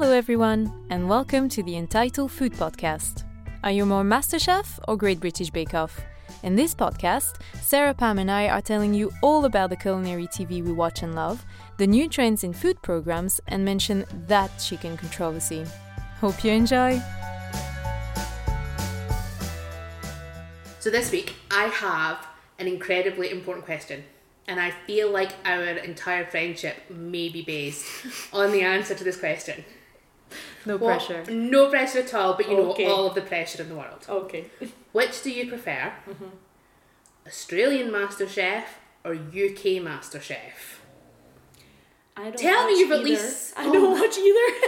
Hello, everyone, and welcome to the Untitled Food Podcast. Are you more MasterChef or Great British Bake Off? In this podcast, Sarah Pam and I are telling you all about the culinary TV we watch and love, the new trends in food programs, and mention that chicken controversy. Hope you enjoy! So this week I have an incredibly important question. And I feel like our entire friendship may be based on the answer to this question. No pressure. No pressure at all, but you Okay. know all of the pressure in the world. Okay. Which do you prefer? Australian Master Chef or UK MasterChef? I don't Tell me watch you've at either. least- I don't watch either.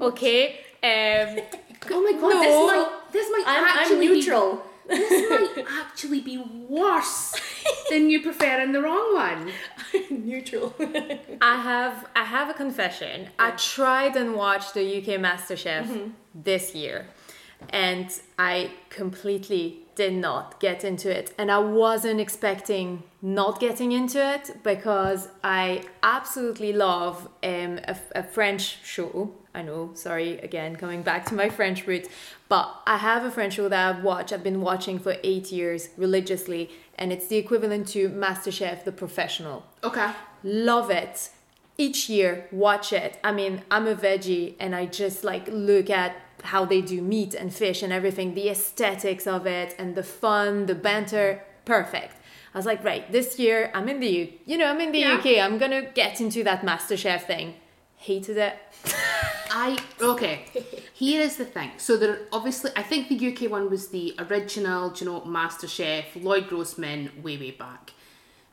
Okay, um, Oh my god, No. this might this might I'm, I'm actually neutral. Be, this might actually be worse than you prefer in the wrong one. neutral. I have I have a confession. I tried and watched the UK MasterChef this year, and I completely did not get into it. And I wasn't expecting not getting into it because I absolutely love um, a, a French show. I know, sorry, again, coming back to my French roots, but I have a French show that I've watched, I've been watching for eight years religiously, and it's the equivalent to MasterChef The Professional. Okay. love it. Each year watch it. I mean i'm a veggie and i just like look at how they do meat and fish and everything. The aesthetics of it and the fun the banter perfect. I was like right this year i'm in the U- you know i'm in the Yeah. uk i'm gonna get into that MasterChef thing. Hated it I okay. Here is the thing. So there obviously I think the UK one was the original, you know, MasterChef, Lloyd Grossman way way back.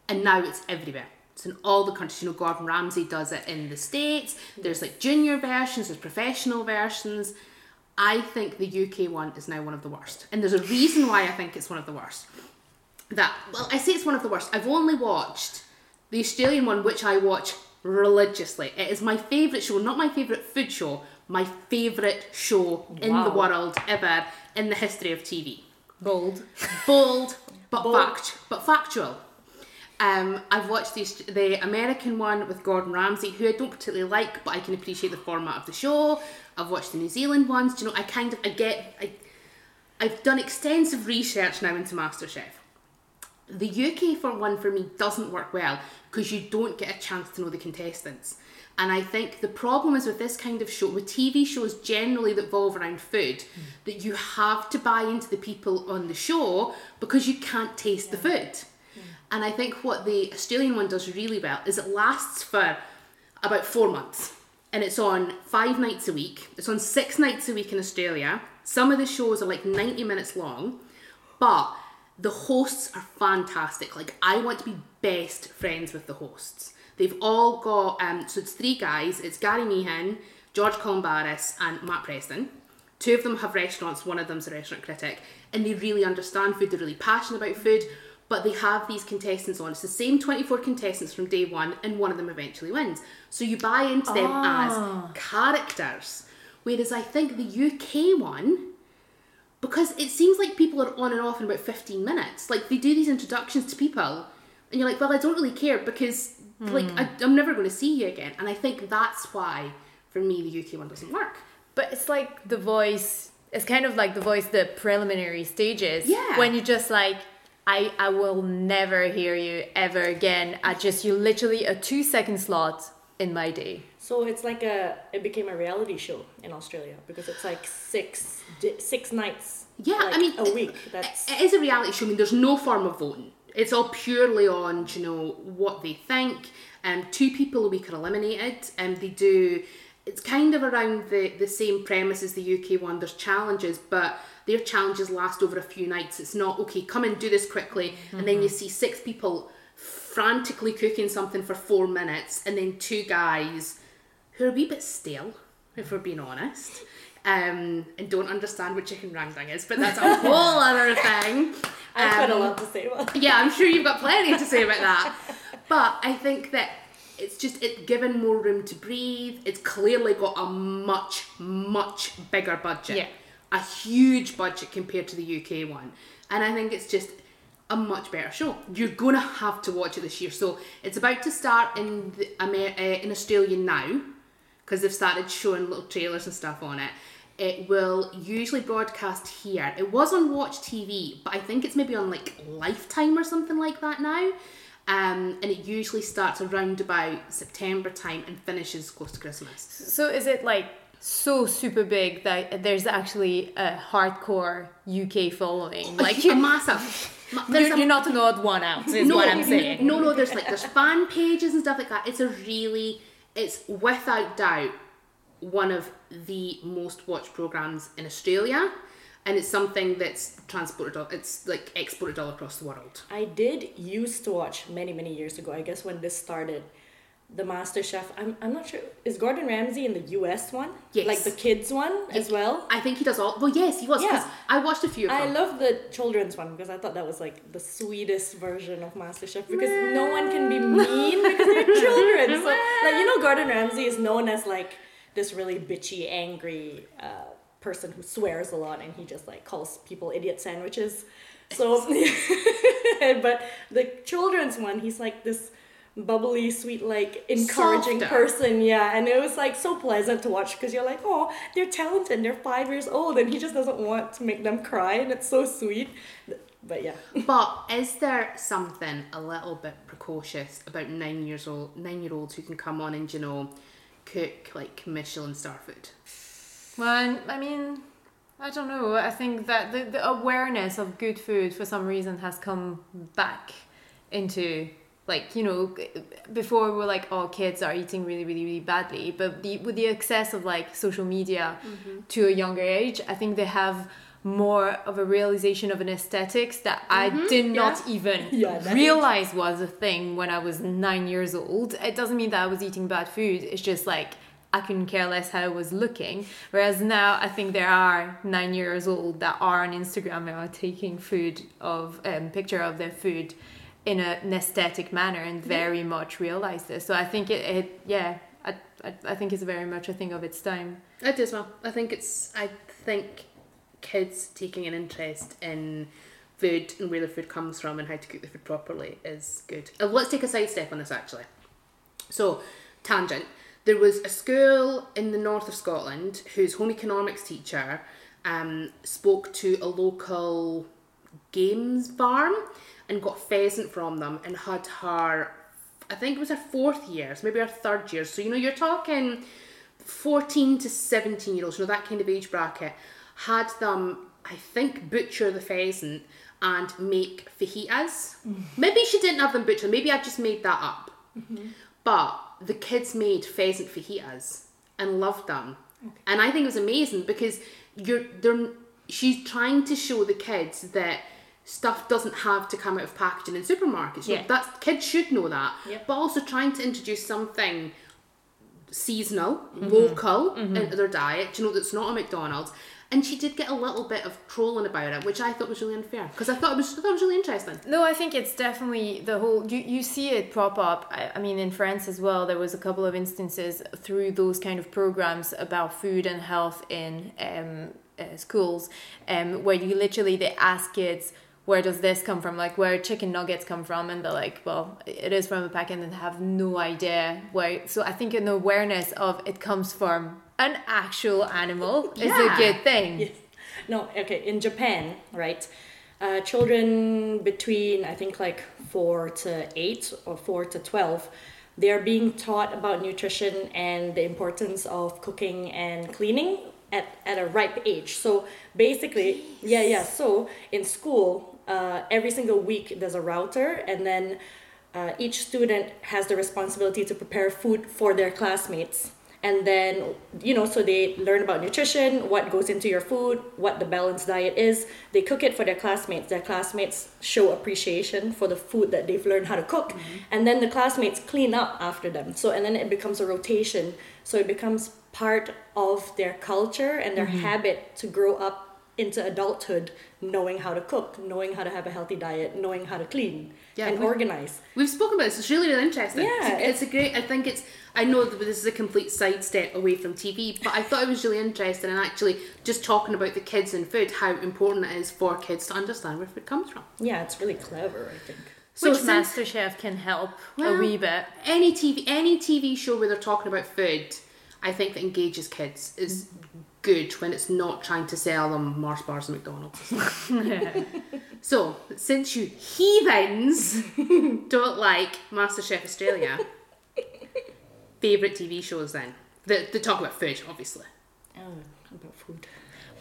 And now it's everywhere. It's in all the countries. You know, Gordon Ramsay does it in the States. There's like junior versions, there's professional versions. I think the UK one is now one of the worst. And there's a reason why I think it's one of the worst. That well, I say it's one of the worst. I've only watched the Australian one, which I watch religiously. It is my favourite show, not my favourite food show, my favourite show in the world ever in the history of TV. bold Bold, but fact, but factual. Um, I've watched the, the American one with Gordon Ramsay, who I don't particularly like, but I can appreciate the format of the show. I've watched the New Zealand ones. Do you know? I kind of I get. I, I've done extensive research now into MasterChef. The UK for one for me doesn't work well because you don't get a chance to know the contestants. And I think the problem is with this kind of show, with TV shows generally that revolve around food, that you have to buy into the people on the show because you can't taste the food. And I think what the Australian one does really well is it lasts for about four months. And it's on five nights a week. It's on six nights a week in Australia. Some of the shows are like 90 minutes long, but the hosts are fantastic. Like, I want to be best friends with the hosts. They've all got, um, so it's three guys it's Gary Mehigan, George Calombaris, and Matt Preston. Two of them have restaurants, one of them's a restaurant critic, and they really understand food, they're really passionate about food, but they have these contestants on. It's the same 24 contestants from day one, and one of them eventually wins. So you buy into them as characters. Whereas I think the UK one, because it seems like people are on and off in about 15 minutes. Like they do these introductions to people, and you're like, well, I don't really care because like hmm. I, I'm never going to see you again. And I think that's why, for me, the UK one doesn't work. But it's like the voice. It's kind of like the voice, the preliminary stages. Yeah. When you just like, I I will never hear you ever again. I just you literally a two second slot in my day. so it's like a. It became a reality show in Australia because it's like six six nights. Yeah, I mean, a week. That's It is a reality show. I mean, there's no form of voting. It's all purely on, you know, what they think. Um, two people a week are eliminated, and they do. It's kind of around the the same premise as the UK one. There's challenges, but their challenges last over a few nights. It's not okay. Come and do this quickly, and then you see six people frantically cooking something for four minutes, and then two guys who are a wee bit stale, if we're being honest, um, and don't understand what chicken rendang is, but that's a whole other thing. I've got a Um, lot to say about. it. yeah, I'm sure you've got plenty to say about that. But I think that it's just it given more room to breathe. It's clearly got a much much bigger budget. Yeah. A huge budget compared to the UK one. And I think it's just a much better show. You're going to have to watch it this year. So it's about to start in the Amer- uh, in Australia now. because they've started showing little trailers and stuff on it. It will usually broadcast here. It was on Watch TV, but I think it's maybe on like Lifetime or something like that now. Um, and it usually starts around about September time and finishes close to Christmas. So is it like so super big that there's actually a hardcore UK following? Like a massive. Ma- there's you're, a- you're not an odd one out, is what I'm saying. No, no, there's like there's fan pages and stuff like that. It's a really, it's without doubt one of the most watched programs in Australia, and it's something that's transported. all It's like exported all across the world. I did used to watch many many years ago. I guess when this started, the Master Chef. I'm I'm not sure. Is Gordon Ramsay in the U.S. one? Yes. Like the kids one as well. I think he does all. Well, yes, he was. Yeah. I watched a few of I love the children's one because I thought that was like the sweetest version of Master Chef because no one can be mean because they're children. So like you know Gordon Ramsay is known as like this really bitchy, angry uh, person who swears a lot and he just like calls people idiot sandwiches. So but the children's one he's like this bubbly sweet like encouraging Softer. person yeah and it was like so pleasant to watch because you're like oh they're talented they're five years old and he just doesn't want to make them cry and it's so sweet but yeah But is there something a little bit precocious about nine years old nine year olds who can come on and you know cook like Michelin star food? Well, I mean, I don't know. I think that the, the awareness of good food for some reason has come back into like you know before we were like oh kids are eating really really really badly but the with the access of like social media to a younger age i think they have more of a realization of an aesthetics that i did not even Yeah, realize was a thing when i was nine years old. It doesn't mean that i was eating bad food it's just like I couldn't care less how I was looking. Whereas now, I think there are nine years old that are on Instagram and are taking food of um, picture of their food in a, an aesthetic manner and very much realize this. So I think it, it yeah, I, I, I think it's very much a thing of its time. I do as well. I think it's. I think kids taking an interest in food and where the food comes from and how to cook the food properly is good. Uh, let's take a side step on this actually. So, tangent. There was a school in the north of Scotland whose home economics teacher um, spoke to a local games farm and got pheasant from them and had her, I think it was her fourth year, so maybe her third year. So, you know, you're talking 14 to 17 year olds, you know, that kind of age bracket, had them, I think, butcher the pheasant and make fajitas. Mm-hmm. Maybe she didn't have them butchered, maybe I just made that up. Mm-hmm. But the kids made pheasant fajitas and loved them. And I think it was amazing because you're they're she's trying to show the kids that stuff doesn't have to come out of packaging in supermarkets. Yeah. that's kids should know that. Yep. But also trying to introduce something seasonal, Mm-hmm. local into their diet. You know, that's not a McDonald's. And she did get a little bit of trolling about it, which I thought was really unfair because I thought it was I thought it was really interesting. No, I think it's definitely the whole. You, you see it prop up. I, I mean, in France as well, there was a couple of instances through those kind of programs about food and health in um, uh, schools, um, where you literally they ask kids where does this come from, like where chicken nuggets come from, and they're like, well, it is from a packet, and they have no idea where. So I think an awareness of it comes from an actual animal is a good thing. Yes. No, okay. In Japan, right? Uh, children between I think like four to eight or four to twelve, they are being taught about nutrition and the importance of cooking and cleaning at, at a ripe age. So basically, yeah, yeah. So in school, uh, every single week there's a router, and then uh, each student has the responsibility to prepare food for their classmates. And then you know so they learn about nutrition what goes into your food what the balanced diet is. They cook it for their classmates. Their classmates show appreciation for the food that they've learned how to cook. And then the classmates clean up after them. So and then it becomes a rotation. So it becomes part of their culture and their habit to grow up into adulthood knowing how to cook knowing how to have a healthy diet knowing how to clean Yeah, and we- organize We've spoken about this. It's really, really interesting. Yeah, it's, it's a great. I think it's. I know that this is a complete sidestep away from TV, but I thought it was really interesting and actually just talking about the kids and food, how important it is for kids to understand where food comes from. yeah it's really clever i think So Which since- MasterChef can help Well, a wee bit. Any TV, any TV show where they're talking about food, I think that engages kids is mm-hmm. Good when it's not trying to sell them Mars bars and McDonald's. so, since you heathens don't like MasterChef Australia, favourite TV shows then? That talk about food, obviously. Oh, about food.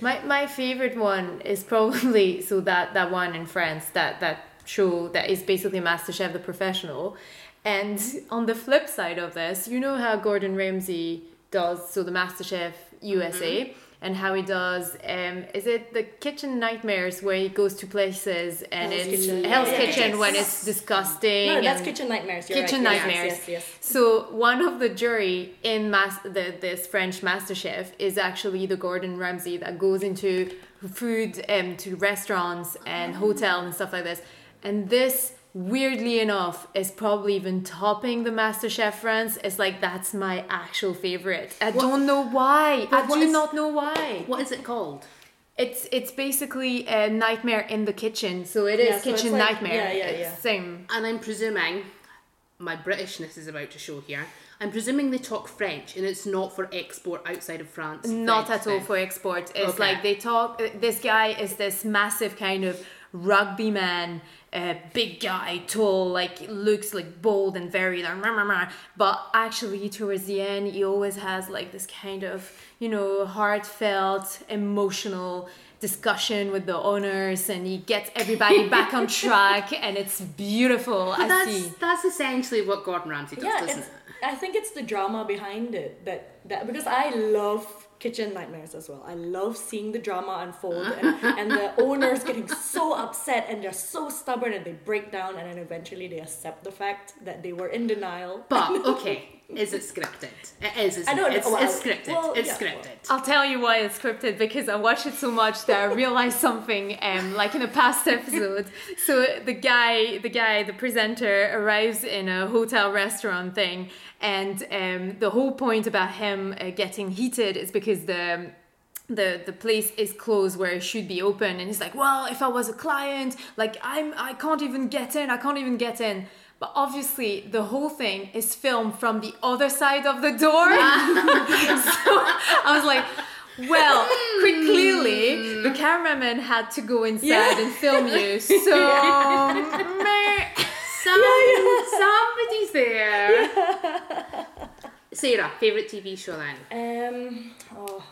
My my favorite one is probably so that that one in France that that show that is basically MasterChef the professional, and on the flip side of this, you know how Gordon Ramsay does so the MasterChef USA. And how he does, um, is it the kitchen nightmares where he goes to places and Hell's it's Kitchen. Hell's Yeah, Kitchen yes. when it's disgusting. No, that's kitchen nightmares. You're Kitchen right. Nightmares. Yes, yes. So one of the jury in mas- the, this French master chef is actually the Gordon Ramsay that goes into food um, to restaurants and hotels and stuff like this. And this, weirdly enough, is probably even topping the MasterChef France. It's like that's my actual favorite. I don't know why. But I do is- not know why. What is it called? It's it's basically a nightmare in the kitchen. So it is Yeah, so kitchen like- nightmare. yeah, yeah, It's yeah. Same. And I'm presuming, my Britishness is about to show here. I'm presuming they talk French and it's not for export outside of France. Not French at all then. for export. It's Okay. like they talk. This guy is this massive kind of rugby man, uh, big guy, tall, like looks like bold and very like, rah, rah, rah. but actually towards the end he always has like this kind of you know heartfelt, emotional discussion with the owners, and he gets everybody back on track, and it's beautiful. But I that's see. that's essentially what Gordon Ramsay does, yeah, doesn't it? I think it's the drama behind it that that because I love kitchen nightmares as well. I love seeing the drama unfold and, and the owners getting so upset and they're so stubborn and they break down and then eventually they accept the fact that they were in denial. But okay, is it scripted? It is. Isn't I don't it? It's, know. Well, it's scripted. well, it's yeah, well. scripted. I'll tell you why it's scripted because I watched it so much that I realized something um like in a past episode. So the guy the guy, the presenter arrives in a hotel restaurant thing and um the whole point about him uh, getting heated is because the the the place is closed where it should be open and he's like well if i was a client like i'm i can't even get in i can't even get in but obviously the whole thing is filmed from the other side of the door so i was like well clearly the cameraman had to go inside Yeah. and film you so meh. Some, Somebody's there. Sarah, favorite TV show then? Um. Oh,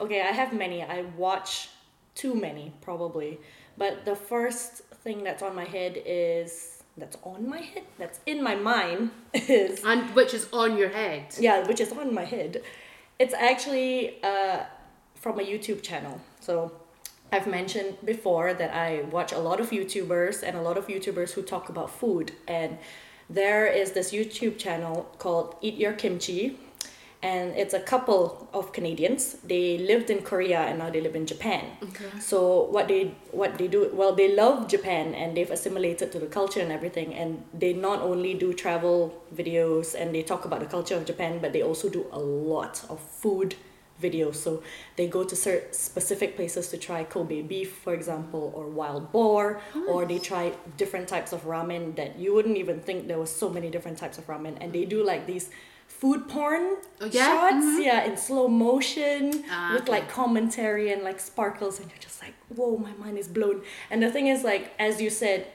okay. I have many. I watch too many probably, but the first thing that's on my head is that's on my head. That's in my mind is And which is on your head. yeah, which is on my head. It's actually uh, from a YouTube channel. So I've mentioned before that I watch a lot of YouTubers and a lot of YouTubers who talk about food. And there is this YouTube channel called Eat Your Kimchi. And it's a couple of Canadians. They lived in Korea and now they live in Japan. So what they what they do well they love Japan and they've assimilated to the culture and everything and they not only do travel videos and they talk about the culture of Japan but they also do a lot of food videos. So they go to certain specific places to try Kobe beef, for example, or wild boar, or they try different types of ramen that you wouldn't even think there was so many different types of ramen. And they do like these food porn Oh, yeah? shots, yeah, in slow motion Ah, with okay. like commentary and like sparkles, and you're just like, whoa, my mind is blown. And the thing is, like, as you said,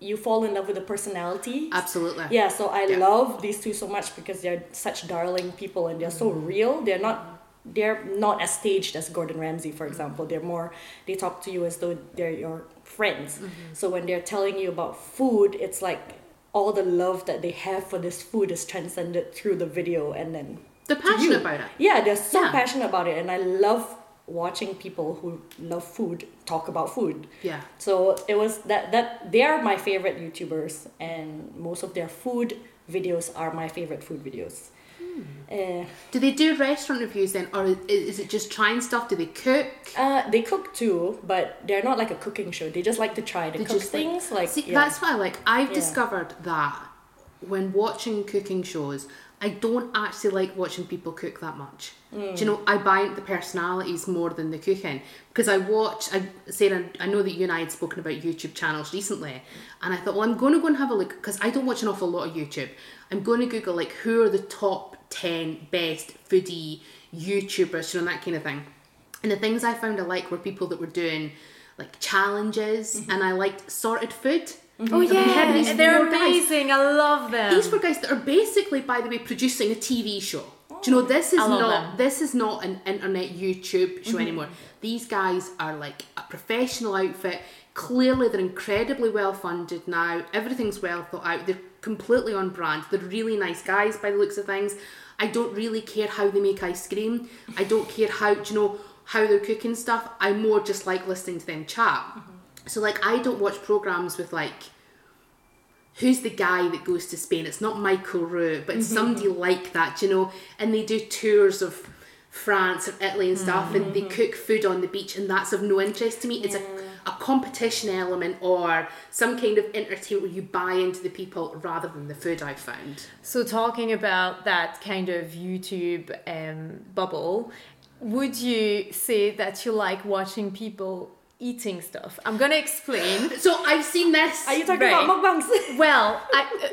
you fall in love with the personality. Absolutely. Yeah, so I Yeah. love these two so much because they're such darling people and they're so real. They're not they're not as staged as Gordon Ramsay, for example. They're more they talk to you as though they're your friends. Mm-hmm. So when they're telling you about food, it's like all the love that they have for this food is transcended through the video and then They're passionate about it. Yeah, they're so Yeah. passionate about it and I love watching people who love food talk about food. Yeah. So it was that that they are my favorite YouTubers, and most of their food videos are my favorite food videos. Uh, Do they do restaurant reviews then, or is, is it just trying stuff? Do they cook? uh, they cook too, but they're not like a cooking show. They just like to try to They cook just like- things. Like, See, yeah. that's what I like. I've Yeah. discovered that when watching cooking shows, I don't actually like watching people cook that much. Mm. Do you know? I buy into the personalities more than the cooking because I watch. I Sarah, I know that you and I had spoken about YouTube channels recently, and I thought, well, I'm going to go and have a look because I don't watch an awful lot of YouTube. I'm going to Google like who are the top ten best foodie YouTubers, you know, that kind of thing. And the things I found I like were people that were doing like challenges, and I liked sorted food. Oh Have you heard of these yeah, they're four guys? amazing. I love them. These were guys that are basically, by the way, producing a TV show. Do you know this is not them. Mm-hmm. this is not an internet YouTube show anymore. These guys are like a professional outfit. Clearly, they're incredibly well funded now. Everything's well thought out. They're completely on brand. They're really nice guys by the looks of things. I don't really care how they make ice cream. I don't care how do you know how they're cooking stuff. I more just like listening to them chat. Mm-hmm. So like I don't watch programs with like who's the guy that goes to Spain? It's not Michael Roux, but it's mm-hmm. somebody like that, you know. And they do tours of France or Italy and stuff, and they mm-hmm. cook food on the beach, and that's of no interest to me. It's a, a competition element or some kind of entertainment where you buy into the people rather than the food I found. So talking about that kind of YouTube um, bubble, would you say that you like watching people eating stuff? I'm gonna explain. So I've seen this. Are you talking Right. about mukbangs? Well, I, uh,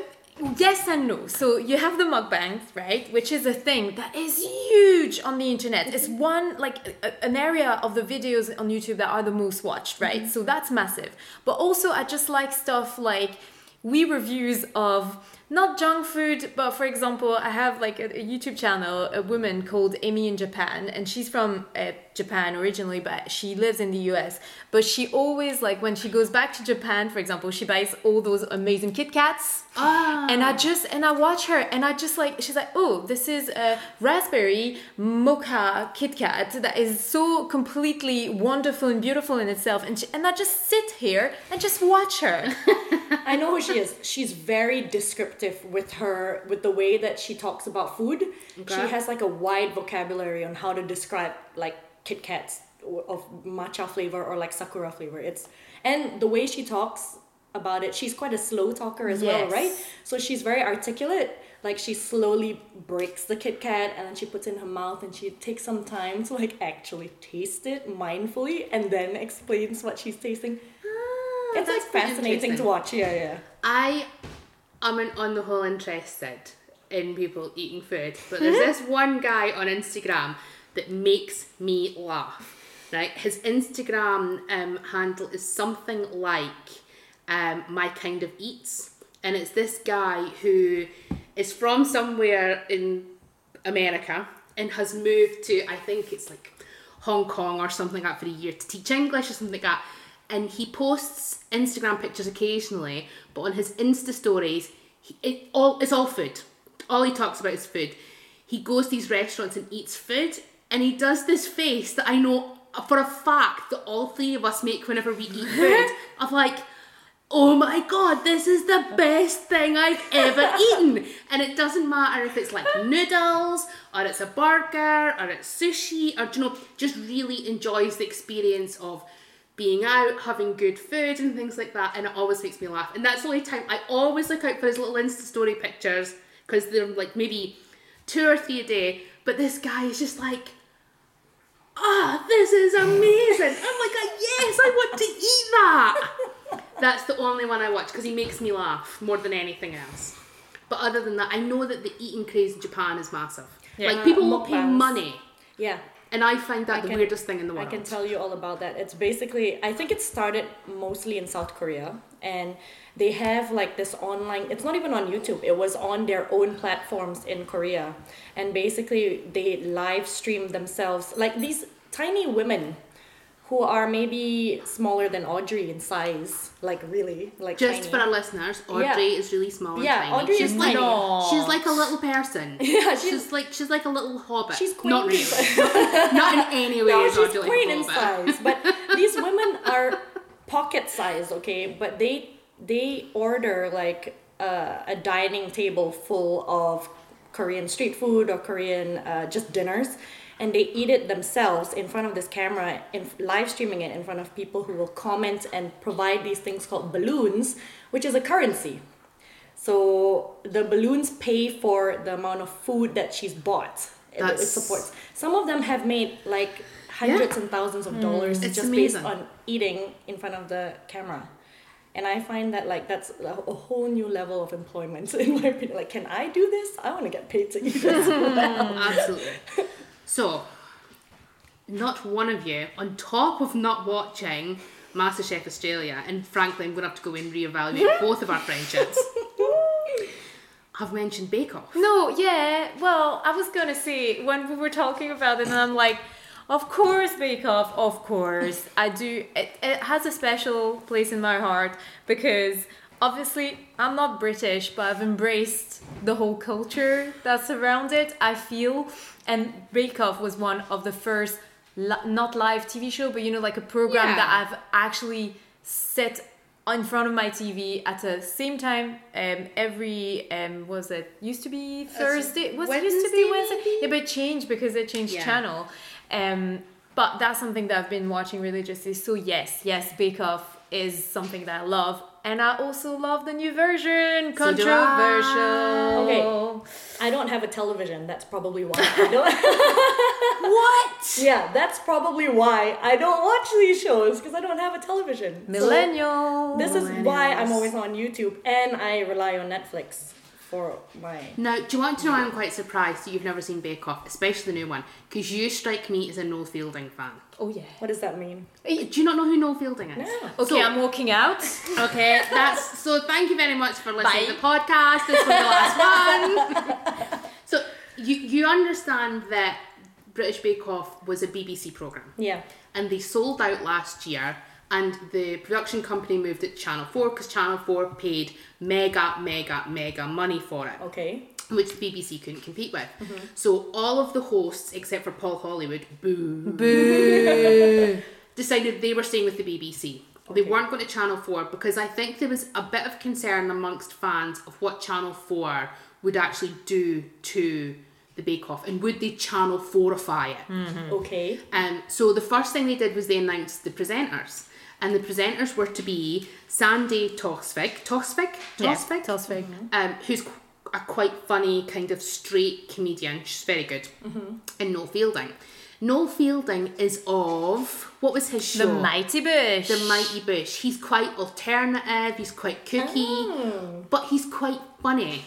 yes and no. So you have the mukbangs, right? Which is a thing that is huge on the internet. It's mm-hmm. one like a, an area of the videos on YouTube that are the most watched, right? Mm-hmm. So that's massive. But also, I just like stuff like we reviews of not junk food, but for example, I have like a, a YouTube channel, a woman called Amy in Japan, and she's from uh, Japan originally, but she lives in the US. But she always like when she goes back to Japan, for example, she buys all those amazing Kit Kats. Ah. And I just and I watch her and I just like she's like oh this is a raspberry mocha Kit Kat that is so completely wonderful and beautiful in itself and she, and I just sit here and just watch her. I know who she is. She's very descriptive with her with the way that she talks about food. She has like a wide vocabulary on how to describe like Kit Kats of matcha flavor or like sakura flavor. It's and the way she talks about it, she's quite a slow talker as well, right? So she's very articulate. Like she slowly breaks the Kit Kat and then she puts it in her mouth and she takes some time to like actually taste it mindfully and then explains what she's tasting. Ah. It's like fascinating to watch. Yeah, yeah. I am an, on the whole interested in people eating food, but there's this one guy on Instagram that makes me laugh. Right, his Instagram um, handle is something like um, my kind of eats, and it's this guy who is from somewhere in America and has moved to I think it's like Hong Kong or something like that for a year to teach English or something like that. And he posts Instagram pictures occasionally, but on his Insta stories, he, it all it's all food. All he talks about is food. He goes to these restaurants and eats food, and he does this face that I know for a fact that all three of us make whenever we eat food of like. Oh my god, this is the best thing I've ever eaten. And it doesn't matter if it's like noodles or it's a burger or it's sushi or you know, just really enjoys the experience of being out, having good food and things like that. And it always makes me laugh. And that's the only time I always look out for his little Insta story pictures because they're like maybe two or three a day. But this guy is just like, ah, this is amazing. I'm like, "Ah, yes, I want to eat that. That's the only one I watch because he makes me laugh more than anything else. But other than that, I know that the eating craze in Japan is massive. Yeah. Like people will pay money, Yeah. And I find that I the can- weirdest thing in the world. I can tell you all about that. It's basically, I think it started mostly in South Korea, and they have like this online. It's not even on YouTube. It was on their own platforms in Korea, and basically they live stream themselves like these tiny women. Who are maybe smaller than Audrey in size, like really, like Just tiny. for our listeners, Audrey Yeah. is really small and Yeah, tiny. Audrey she's is like tiny. she's like a little person. Yeah, she's- she's, like she's like a little hobbit. She's quaint. Not really. not, in any way. No, she's Audrey like in size, but these women are pocket size, okay? But they they order like uh, a dining table full of Korean street food or Korean uh, just dinners, and they eat it themselves in front of this camera, in live streaming it in front of people who will comment and provide these things called balloons, which is a currency. So the balloons pay for the amount of food that she's bought. It- It, supports. Some of them have made like hundreds and thousands of hmm, dollars It's just amazing. based on eating in front of the camera. And I find that like that's a, a whole new level of employment in my opinion. Like, can I do this? I want to get paid to eat this. Absolutely. So, not one of you, on top of not watching MasterChef Australia, and frankly, I'm going to have to go and reevaluate both of our friendships, have mentioned Bake Off. No, yeah. Well, I was gonna say when we were talking about it, and I'm like, of course, Bake Off. Of course, I do. It, it has a special place in my heart because obviously I'm not British, but I've embraced the whole culture that's around it. I feel, and Bake Off was one of the first li- not live TV show, but you know, like a program Yeah. that I've actually set in front of my TV at the same time. Um, every um, was it used to be Thursday? Was it used to be Wednesday, Wednesday? maybe? Yeah, but it changed because they changed Yeah. channel. Um, but that's something that I've been watching religiously. So yes, yes, Bake Off is something that I love, and I also love the new version. So do I. Don't have a television. That's probably why I don't. What? yeah, that's probably why I don't watch these shows because I don't have a television. So Millennial. this is why I'm always on YouTube and I rely on Netflix for my. Now, do you want to know I'm quite surprised that you've never seen Bake Off, especially the new one? Because you strike me as a Noel Fielding fan. oh yeah. What does that mean? Uh, do you not know who Noel Fielding is? No. Okay, So- I'm walking out. Okay, that's so. Thank you very much for listening Bye. to the podcast. This was the last one. so you you understand that British Bake Off was a BBC program, Yeah. and they sold out last year, and the production company moved it to Channel Four because Channel Four paid mega mega mega money for it Okay. which the BBC couldn't compete with. So all of the hosts, except for Paul Hollywood, boo, Boo. decided they were staying with the BBC. They weren't going to Channel 4 because I think there was a bit of concern amongst fans of what Channel 4 would actually do to the Bake Off and would they Channel 4ify it. Okay. Um, so the first thing they did was they announced the presenters. And the presenters were to be Sandi Tosvig, Tosvig, Tosvig, Tosvig. um, who's a quite funny kind of straight comedian. She's very good. And Noel Fielding. Noel Fielding is of what was his show? The Mighty Boosh. The Mighty Boosh. He's quite alternative. He's quite kooky, but he's quite funny.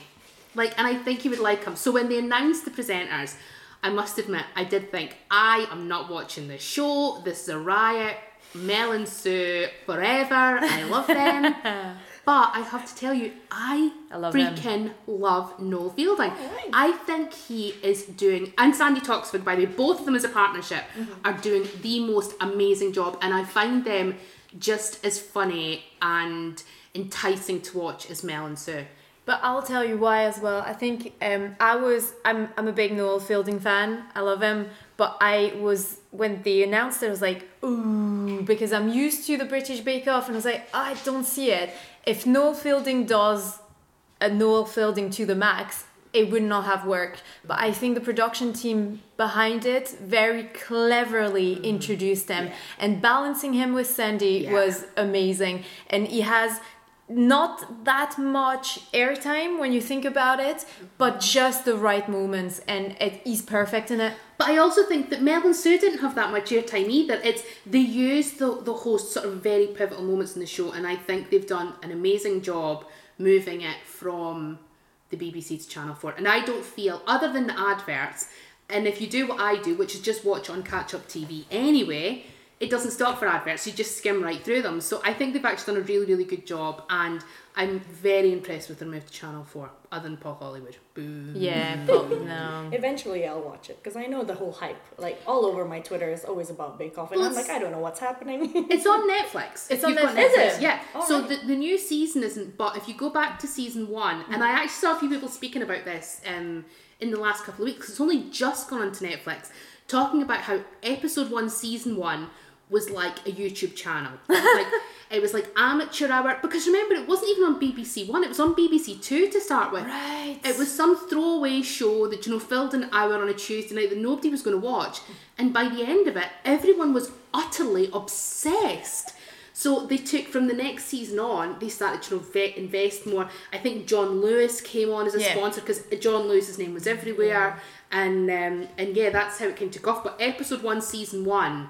Like, and I think you would like him. So when they announced the presenters, I must admit, I did think I am not watching this show. This is a riot. Mel and Sue forever. I love them. but I have to tell you, I, I love freaking love Noel Fielding. Alright. I think he is doing, and Sandi Toxford, by the way, both of them as a partnership are doing the most amazing job, and I find them just as funny and enticing to watch as Mel and Sue. But I'll tell you why as well. I think um, I was I'm I'm a big Noel Fielding fan. I love him, but I was when they announced it, I was like, ooh, because I'm used to the British Bake Off, and I was like, I don't see it. If Noel Fielding does a Noel Fielding to the max, it would not have worked. But I think the production team behind it very cleverly mm-hmm. introduced him, and balancing him with Sandi Yeah. was amazing. And he has not that much airtime when you think about it, but just the right moments, and it is perfect in it. But I also think that Mel and Sue didn't have that much airtime either. It's they used the the host sort of very pivotal moments in the show, and I think they've done an amazing job moving it from the BBC to Channel Four. And I don't feel, other than the adverts, and if you do what I do, which is just watch on catch up TV anyway, it doesn't stop for adverts. You just skim right through them. So I think they've actually done a really really good job, and I'm very impressed with their move to Channel Four. Other than Paul Hollywood, boo. Yeah, but no. Eventually, I'll watch it because I know the whole hype. Like all over my Twitter is always about Bake Off, and Well, I'm like, I don't know what's happening. It's on Netflix. It's on you've Netflix. Is it? Yeah. All so right. the, the new season isn't, but if you go back to season one, and I actually saw a few people speaking about this um, in the last couple of weeks, 'cause it's only just gone onto Netflix, talking about how episode one, season one, was like a YouTube channel. It was like it was like amateur hour because remember it wasn't even on BBC One, it was on BBC Two to start with. Right. It was some throwaway show that you know filled an hour on a Tuesday night that nobody was going to watch, and by the end of it, everyone was utterly obsessed. So they took from the next season on, they started to invest more. I think John Lewis came on as a Yeah. sponsor because John Lewis's name was everywhere, and um, and yeah, that's how it came to off. But episode one, season one.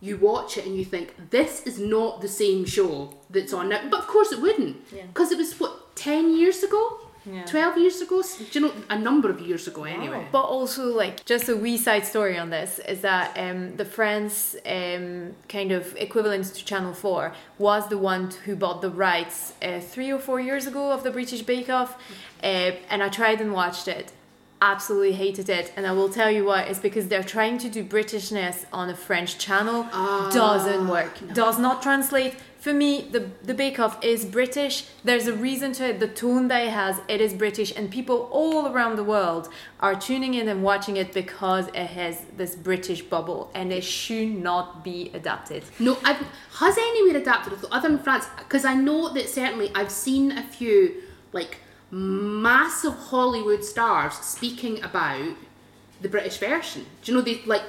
You watch it and you think this is not the same show that's on now, but of course it wouldn't, Yeah. because it was what ten years ago Yeah. 12 years ago? Do you know, a number of years ago anyway. But also, like, just a wee side story on this is that um, the France um, kind of equivalent to Channel 4 was the one who bought the rights uh, three or four years ago of the British Bake Off. Uh, and I tried and watched it. Absolutely hated it. And I will tell you why. It's because they're trying to do Britishness on a French channel. Ah. Doesn't work. Does not translate. For me, the, the Bake Off is British. There's a reason to it. The tone that it has, it is British. And people all around the world are tuning in and watching it because it has this British bubble. And it should not be adapted. No, I've, has anywhere adapted it, other than France? Because I know that certainly I've seen a few like massive Hollywood stars speaking about the British version. Do you know they like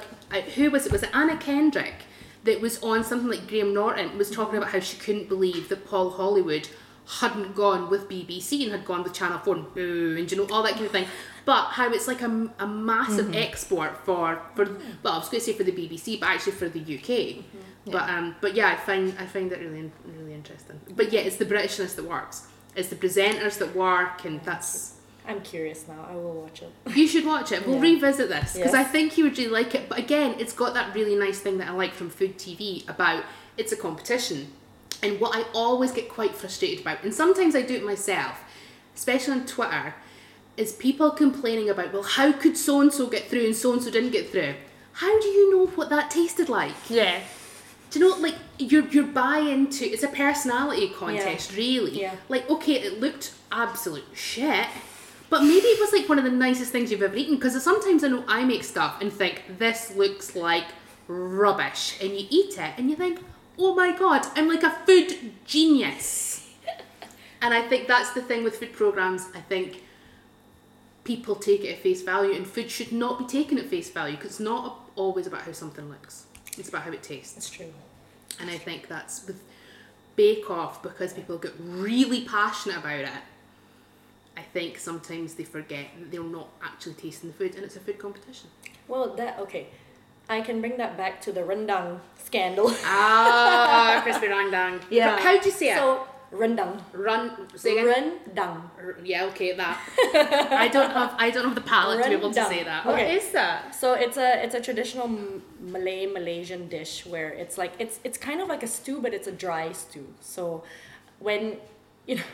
who was it? Was it Anna Kendrick that was on something like Graham Norton was talking about how she couldn't believe that Paul Hollywood hadn't gone with BBC and had gone with Channel Four and boo and you know all that kind of thing. But how it's like a, a massive export for for well I was going to say for the BBC but actually for the UK. But um but yeah I find I find it really really interesting. But yeah it's the Britishness that works. It's the presenters that work and that's I'm curious now. I will watch it. you should watch it. We'll Yeah. revisit this because Yes. I think you would really like it. But again, it's got that really nice thing that I like from food TV about it's a competition. And what I always get quite frustrated about, and sometimes I do it myself, especially on Twitter, is people complaining about, well, how could so and so get through and so and so didn't get through? How do you know what that tasted like? Yeah. Do you know, like you're you're buy into it's a personality contest, really. Yeah. Like, okay, it looked absolute shit, but maybe it was like one of the nicest things you've ever eaten. Because sometimes I know I make stuff and think this looks like rubbish, and you eat it and you think, oh my god, I'm like a food genius. and I think that's the thing with food programs. I think people take it at face value, and food should not be taken at face value because it's not always about how something looks. It's about how it tastes. It's true. And I think that's with Bake Off because people get really passionate about it. I think sometimes they forget that they're not actually tasting the food and it's a food competition. Well, that okay. I can bring that back to the rendang scandal. Ah, crispy rendang. Yeah. How do you say it? So rendang. Run. Say again. Rendang. R- Yeah, okay, that. I don't have. I don't have the palate to be able to Rendang. say that. What Okay. is that? So it's a it's a traditional M- Malay Malaysian dish where it's like it's it's kind of like a stew, but it's a dry stew. So when you know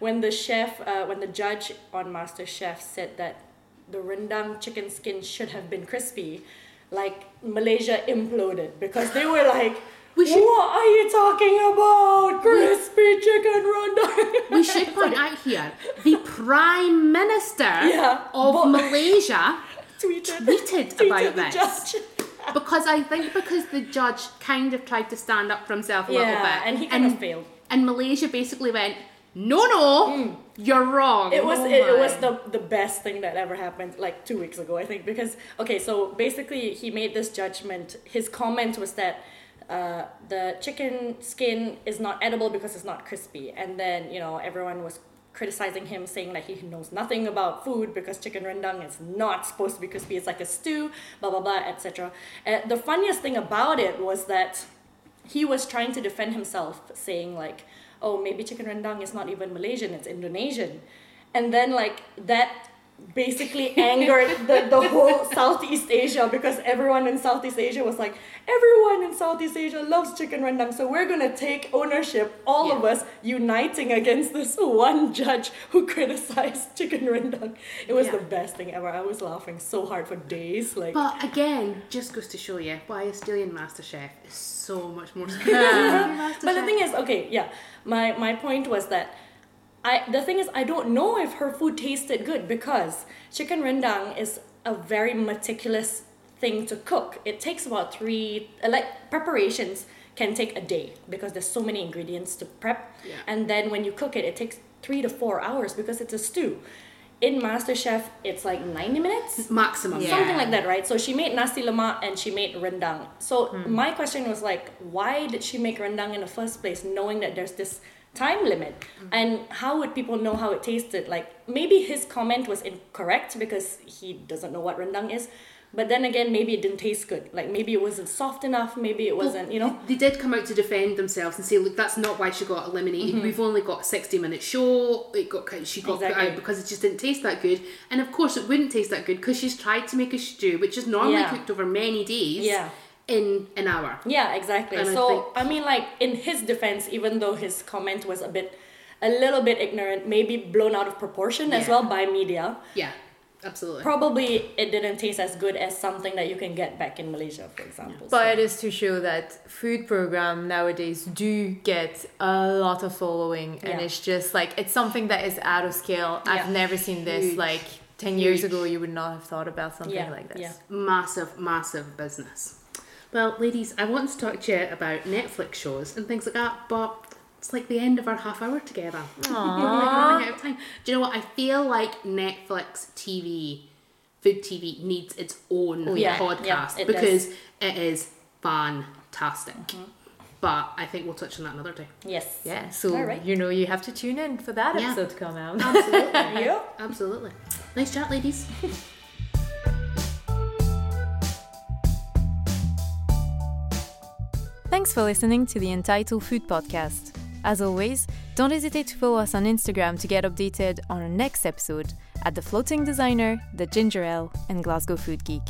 when the chef uh, when the judge on Master Chef said that the rendang chicken skin should have been crispy, like Malaysia imploded because they were like. We should- what are you talking about? Crispy chicken rendang. We should point out here the Prime Minister Yeah, of Malaysia tweeted, tweeted tweeted about this. because I think because the judge kind of tried to stand up for himself a little Yeah, bit, and he kind of failed. And Malaysia basically went, "No, no, mm. you're wrong." It was Oh it, it was the the best thing that ever happened like two weeks ago I think because okay so basically he made this judgment his comment was that uh, the chicken skin is not edible because it's not crispy. And then you know everyone was criticizing him saying that he knows nothing about food because chicken rendang is not supposed to be crispy. It's like a stew blah blah blah etc the funniest thing about it was that he was trying to defend himself, saying like, "Oh, maybe chicken rendang is not even Malaysian; it's Indonesian," and then like that basically angered the, the whole Southeast Asia because everyone in Southeast Asia was like, everyone in Southeast Asia loves chicken rendang, so we're gonna take ownership, all of us uniting against this one judge who criticized chicken rendang. It was Yeah. the best thing ever. I was laughing so hard for days. Like, But again, just goes to show you why Australian MasterChef is so much more superior. But the thing is, okay, yeah. My my point was that I the thing is I don't know if her food tasted good because chicken rendang is a very meticulous thing to cook. It takes about three uh, like preparations can take a day because there's so many ingredients to prep. Yeah. And then when you cook it, it takes three to four hours because it's a stew. In MasterChef, it's like 90 minutes maximum. Yeah. something like that, right? So she made nasi lemak and she made rendang. So Hmm. my question was like, why did she make rendang in the first place, knowing that there's this time limit? Hmm. And how would people know how it tasted? Like maybe his comment was incorrect because he doesn't know what rendang is. but then again, maybe it didn't taste good. Like maybe it wasn't soft enough. Maybe it wasn't, you know. They did come out to defend themselves and say, "Look, that's not why she got eliminated. We've only got a sixty-minute show. It got she got put out because it just didn't taste that good. And of course, it wouldn't taste that good because she's tried to make a stew, which is normally Yeah. cooked over many days, Yeah. In an hour. Yeah, exactly. And I so think- I, mean, like in his defense, even though his comment was a bit, a little bit ignorant, maybe blown out of proportion as well by media. Yeah, absolutely. Probably it didn't taste as good as something that you can get back in Malaysia, for example. But So- it is to show that food program nowadays do get a lot of following, and Yeah. it's just like it's something that is out of scale. Yeah. I've never seen this. Huge. Like ten years ago, you would not have thought about something Yeah, like this. yeah. massive, massive business. Well, ladies, I want to talk to you about Netflix shows and things like that, but it's like the end of our half hour together. We're out of time. Do you know what? I feel like Netflix TV, food TV, needs its own Oh, yeah. podcast Yeah, it because does. it is fantastic. But I think we'll touch on that another day. yes. Yeah, so right. you know you have to tune in for that Yeah. episode to come out. Absolutely. Yeah. Absolutely. Nice chat, ladies. Thanks for listening to the Untitled Food Podcast. As always, don't hesitate to follow us on Instagram to get updated on our next episode at The Floating Designer, The Gingerelle, and Glasgow Food Geek.